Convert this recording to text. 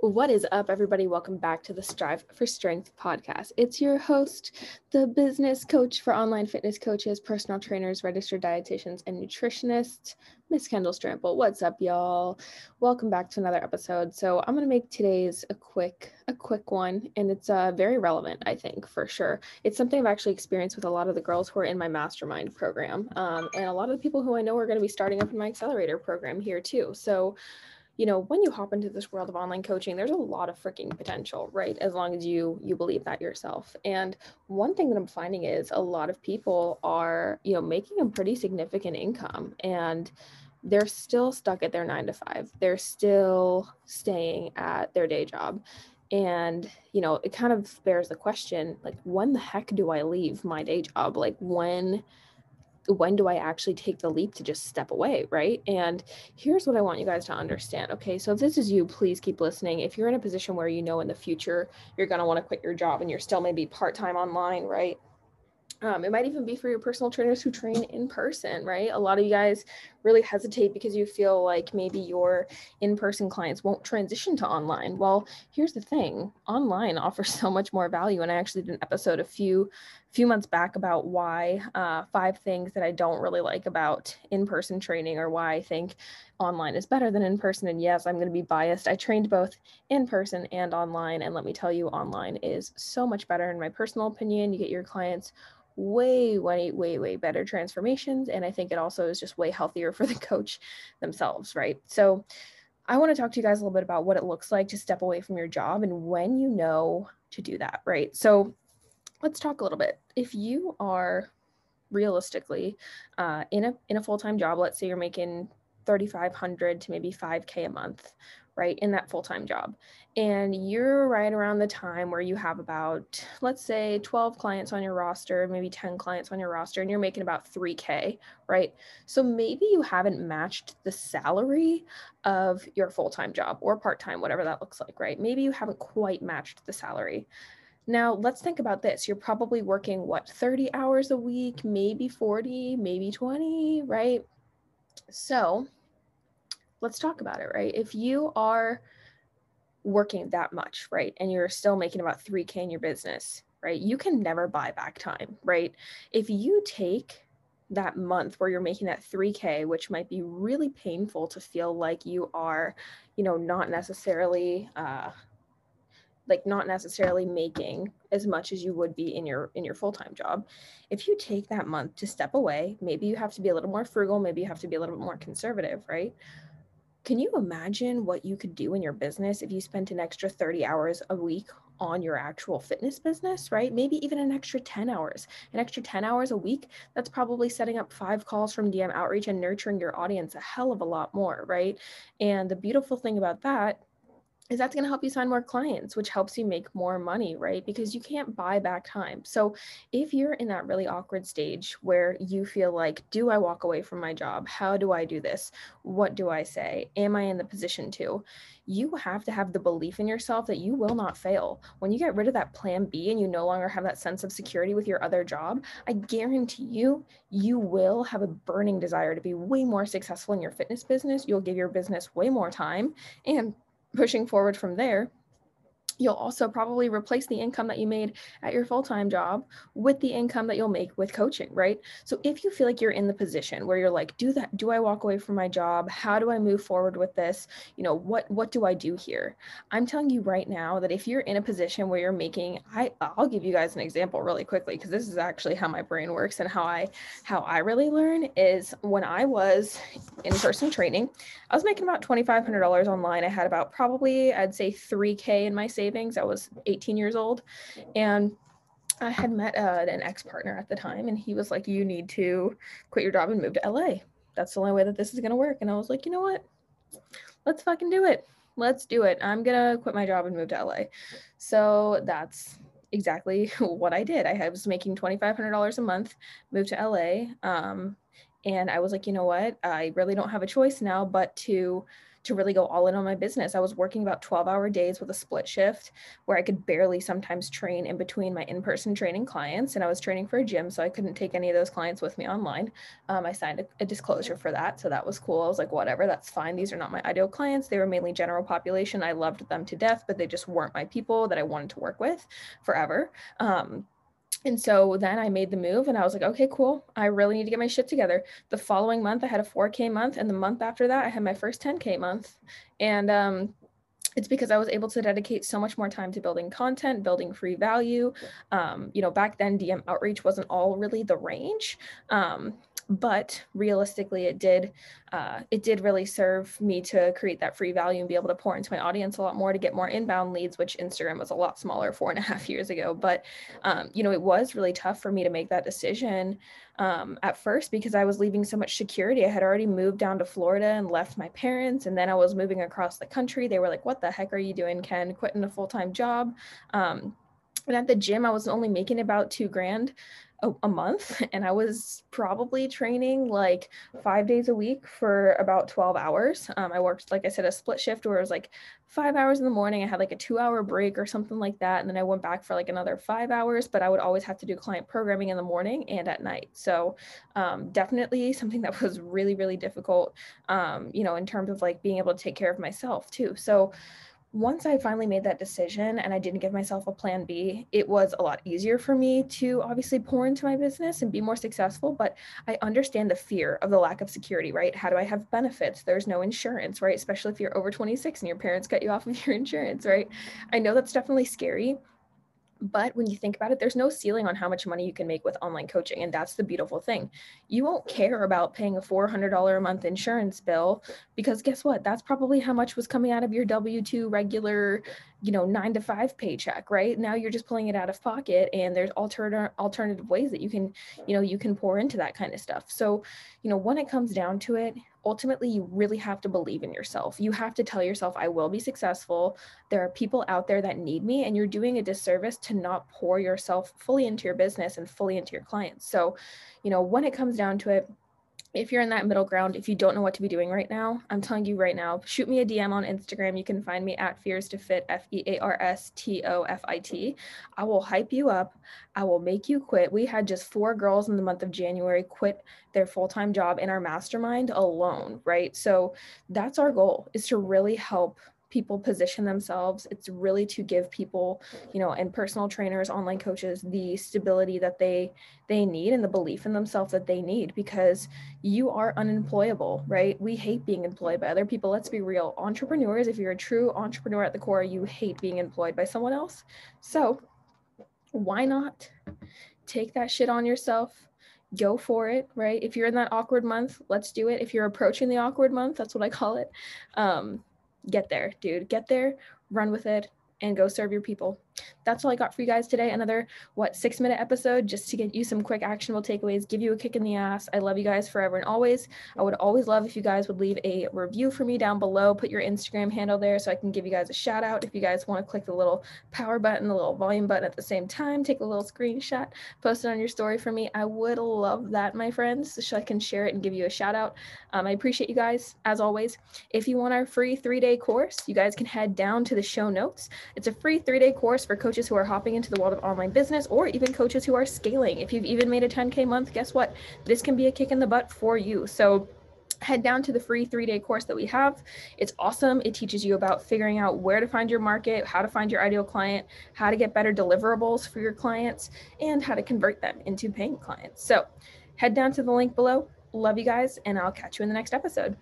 What is up, everybody? Welcome back to the Strive for Strength podcast. It's your host, the business coach for online fitness coaches, personal trainers, registered dietitians, and nutritionists, Miss Kendall Strample. What's up, y'all? Welcome back to another episode. So I'm gonna make today's a quick, a quick one, and it's uh, very relevant, I think, for sure. It's something I've actually experienced with a lot of the girls who are in my mastermind program, um, and a lot of the people who I know are going to be starting up in my accelerator program here too. So you know when you hop into this world of online coaching there's a lot of freaking potential right? As long as you you believe that yourself. And one thing that i'm finding is a lot of people are you know making a pretty significant income and they're still stuck at their 9 to 5 they're still staying at their day job. And you know it kind of bears the question like when the heck do i leave my day job? Like when when do I actually take the leap to just step away, right? And here's what I want you guys to understand. Okay, so if this is you, please keep listening. If you're in a position where you know in the future you're going to want to quit your job and you're still maybe part time online, right? Um, it might even be for your personal trainers who train in person, right? A lot of you guys really hesitate because you feel like maybe your in person clients won't transition to online. Well, here's the thing online offers so much more value. And I actually did an episode a few few months back about why uh, five things that I don't really like about in person training or why I think online is better than in person. And yes, I'm going to be biased. I trained both in person and online. And let me tell you, online is so much better, in my personal opinion. You get your clients way, way, way, way better transformations. And I think it also is just way healthier for the coach themselves, right? So I want to talk to you guys a little bit about what it looks like to step away from your job and when you know to do that, right? So let's talk a little bit. If you are realistically uh, in a in a full-time job, let's say you're making 3500 to maybe 5k a month right in that full-time job and you're right around the time where you have about let's say 12 clients on your roster maybe 10 clients on your roster and you're making about 3k right so maybe you haven't matched the salary of your full-time job or part-time whatever that looks like right maybe you haven't quite matched the salary now, let's think about this. You're probably working what, 30 hours a week, maybe 40, maybe 20, right? So, let's talk about it, right? If you are working that much, right, and you're still making about 3K in your business, right, you can never buy back time, right? If you take that month where you're making that 3K, which might be really painful to feel like you are, you know, not necessarily, uh, like not necessarily making as much as you would be in your in your full-time job if you take that month to step away maybe you have to be a little more frugal maybe you have to be a little bit more conservative right can you imagine what you could do in your business if you spent an extra 30 hours a week on your actual fitness business, right? Maybe even an extra 10 hours. An extra 10 hours a week, that's probably setting up five calls from DM outreach and nurturing your audience a hell of a lot more, right? And the beautiful thing about that is that's going to help you sign more clients, which helps you make more money, right? Because you can't buy back time. So if you're in that really awkward stage where you feel like, do I walk away from my job? How do I do this? What do I say? Am I in the position to? You have to have the belief in yourself that you will not fail. When you get rid of that plan B and you no longer have that sense of security with your other job, I guarantee you, you will have a burning desire to be way more successful in your fitness business. You'll give your business way more time and pushing forward from there You'll also probably replace the income that you made at your full time job with the income that you'll make with coaching, right? So if you feel like you're in the position where you're like, do that, do I walk away from my job? How do I move forward with this? You know, what what do I do here? I'm telling you right now that if you're in a position where you're making, I I'll give you guys an example really quickly because this is actually how my brain works and how I how I really learn is when I was in person training, I was making about twenty five hundred dollars online. I had about probably I'd say three k in my savings savings. I was 18 years old and I had met uh, an ex partner at the time, and he was like, You need to quit your job and move to LA. That's the only way that this is going to work. And I was like, You know what? Let's fucking do it. Let's do it. I'm going to quit my job and move to LA. So that's exactly what I did. I was making $2,500 a month, moved to LA. Um, and I was like, you know what? I really don't have a choice now but to to really go all in on my business. I was working about 12 hour days with a split shift where I could barely sometimes train in between my in person training clients. And I was training for a gym, so I couldn't take any of those clients with me online. Um, I signed a, a disclosure for that. So that was cool. I was like, whatever, that's fine. These are not my ideal clients. They were mainly general population. I loved them to death, but they just weren't my people that I wanted to work with forever. Um, and so then I made the move and I was like, okay, cool. I really need to get my shit together. The following month, I had a 4K month. And the month after that, I had my first 10K month. And um, it's because I was able to dedicate so much more time to building content, building free value. Um, you know, back then, DM outreach wasn't all really the range. Um, but realistically it did uh, it did really serve me to create that free value and be able to pour into my audience a lot more to get more inbound leads which instagram was a lot smaller four and a half years ago. But um, you know it was really tough for me to make that decision um, at first because i was leaving so much security. I had already moved down to florida and left my parents and then i was moving across the country. They were like what the heck are you doing ken? Quitting a full-time job? Um, and at the gym i was only making about two grand a, a, month and I was probably training like five days a week for about 12 hours. Um, I worked, like I said, a split shift where it was like five hours in the morning. I had like a two hour break or something like that. And then I went back for like another five hours, but I would always have to do client programming in the morning and at night. So um, definitely something that was really, really difficult, um, you know, in terms of like being able to take care of myself too. So, once I finally made that decision and I didn't give myself a plan B, it was a lot easier for me to obviously pour into my business and be more successful. But I understand the fear of the lack of security, right? How do I have benefits? There's no insurance, right? Especially if you're over 26 and your parents cut you off of your insurance, right? I know that's definitely scary. But when you think about it, there's no ceiling on how much money you can make with online coaching. And that's the beautiful thing. You won't care about paying a $400 a month insurance bill because guess what? That's probably how much was coming out of your W 2 regular you know nine to five paycheck right now you're just pulling it out of pocket and there's alternative alternative ways that you can you know you can pour into that kind of stuff so you know when it comes down to it ultimately you really have to believe in yourself. You have to tell yourself i will be successful. There are people out there that need me and you're doing a disservice to not pour yourself fully into your business and fully into your clients. So you know when it comes down to it if you're in that middle ground, if you don't know what to be doing right now, I'm telling you right now, shoot me a DM on Instagram. You can find me at Fears to Fit, F E A R S T O F I T. I will hype you up. I will make you quit. We had just four girls in the month of January quit their full time job in our mastermind alone, right? So that's our goal is to really help people position themselves it's really to give people you know and personal trainers online coaches the stability that they they need and the belief in themselves that they need because you are unemployable right? We hate being employed by other people. Let's be real. Entrepreneurs if you're a true entrepreneur at the core you hate being employed by someone else. So why not take that shit on yourself? Go for it right? If you're in that awkward month let's do it. If you're approaching the awkward month that's what i call it. Um, get there, dude. Get there, run with it, and go serve your people that's all I got for you guys today. Another, what, six minute episode just to get you some quick actionable takeaways, give you a kick in the ass. I love you guys forever and always. I would always love if you guys would leave a review for me down below. Put your Instagram handle there so I can give you guys a shout out. If you guys want to click the little power button, the little volume button at the same time, take a little screenshot, post it on your story for me. I would love that, my friends, so I can share it and give you a shout out. Um, I appreciate you guys as always. If you want our free three day course, you guys can head down to the show notes. It's a free three day course for coaches who are hopping into the world of online business or even coaches who are scaling. If you've even made a 10K month, guess what? This can be a kick in the butt for you. So head down to the free three day course that we have. It's awesome. It teaches you about figuring out where to find your market, how to find your ideal client, how to get better deliverables for your clients, and how to convert them into paying clients. So head down to the link below. Love you guys, and I'll catch you in the next episode.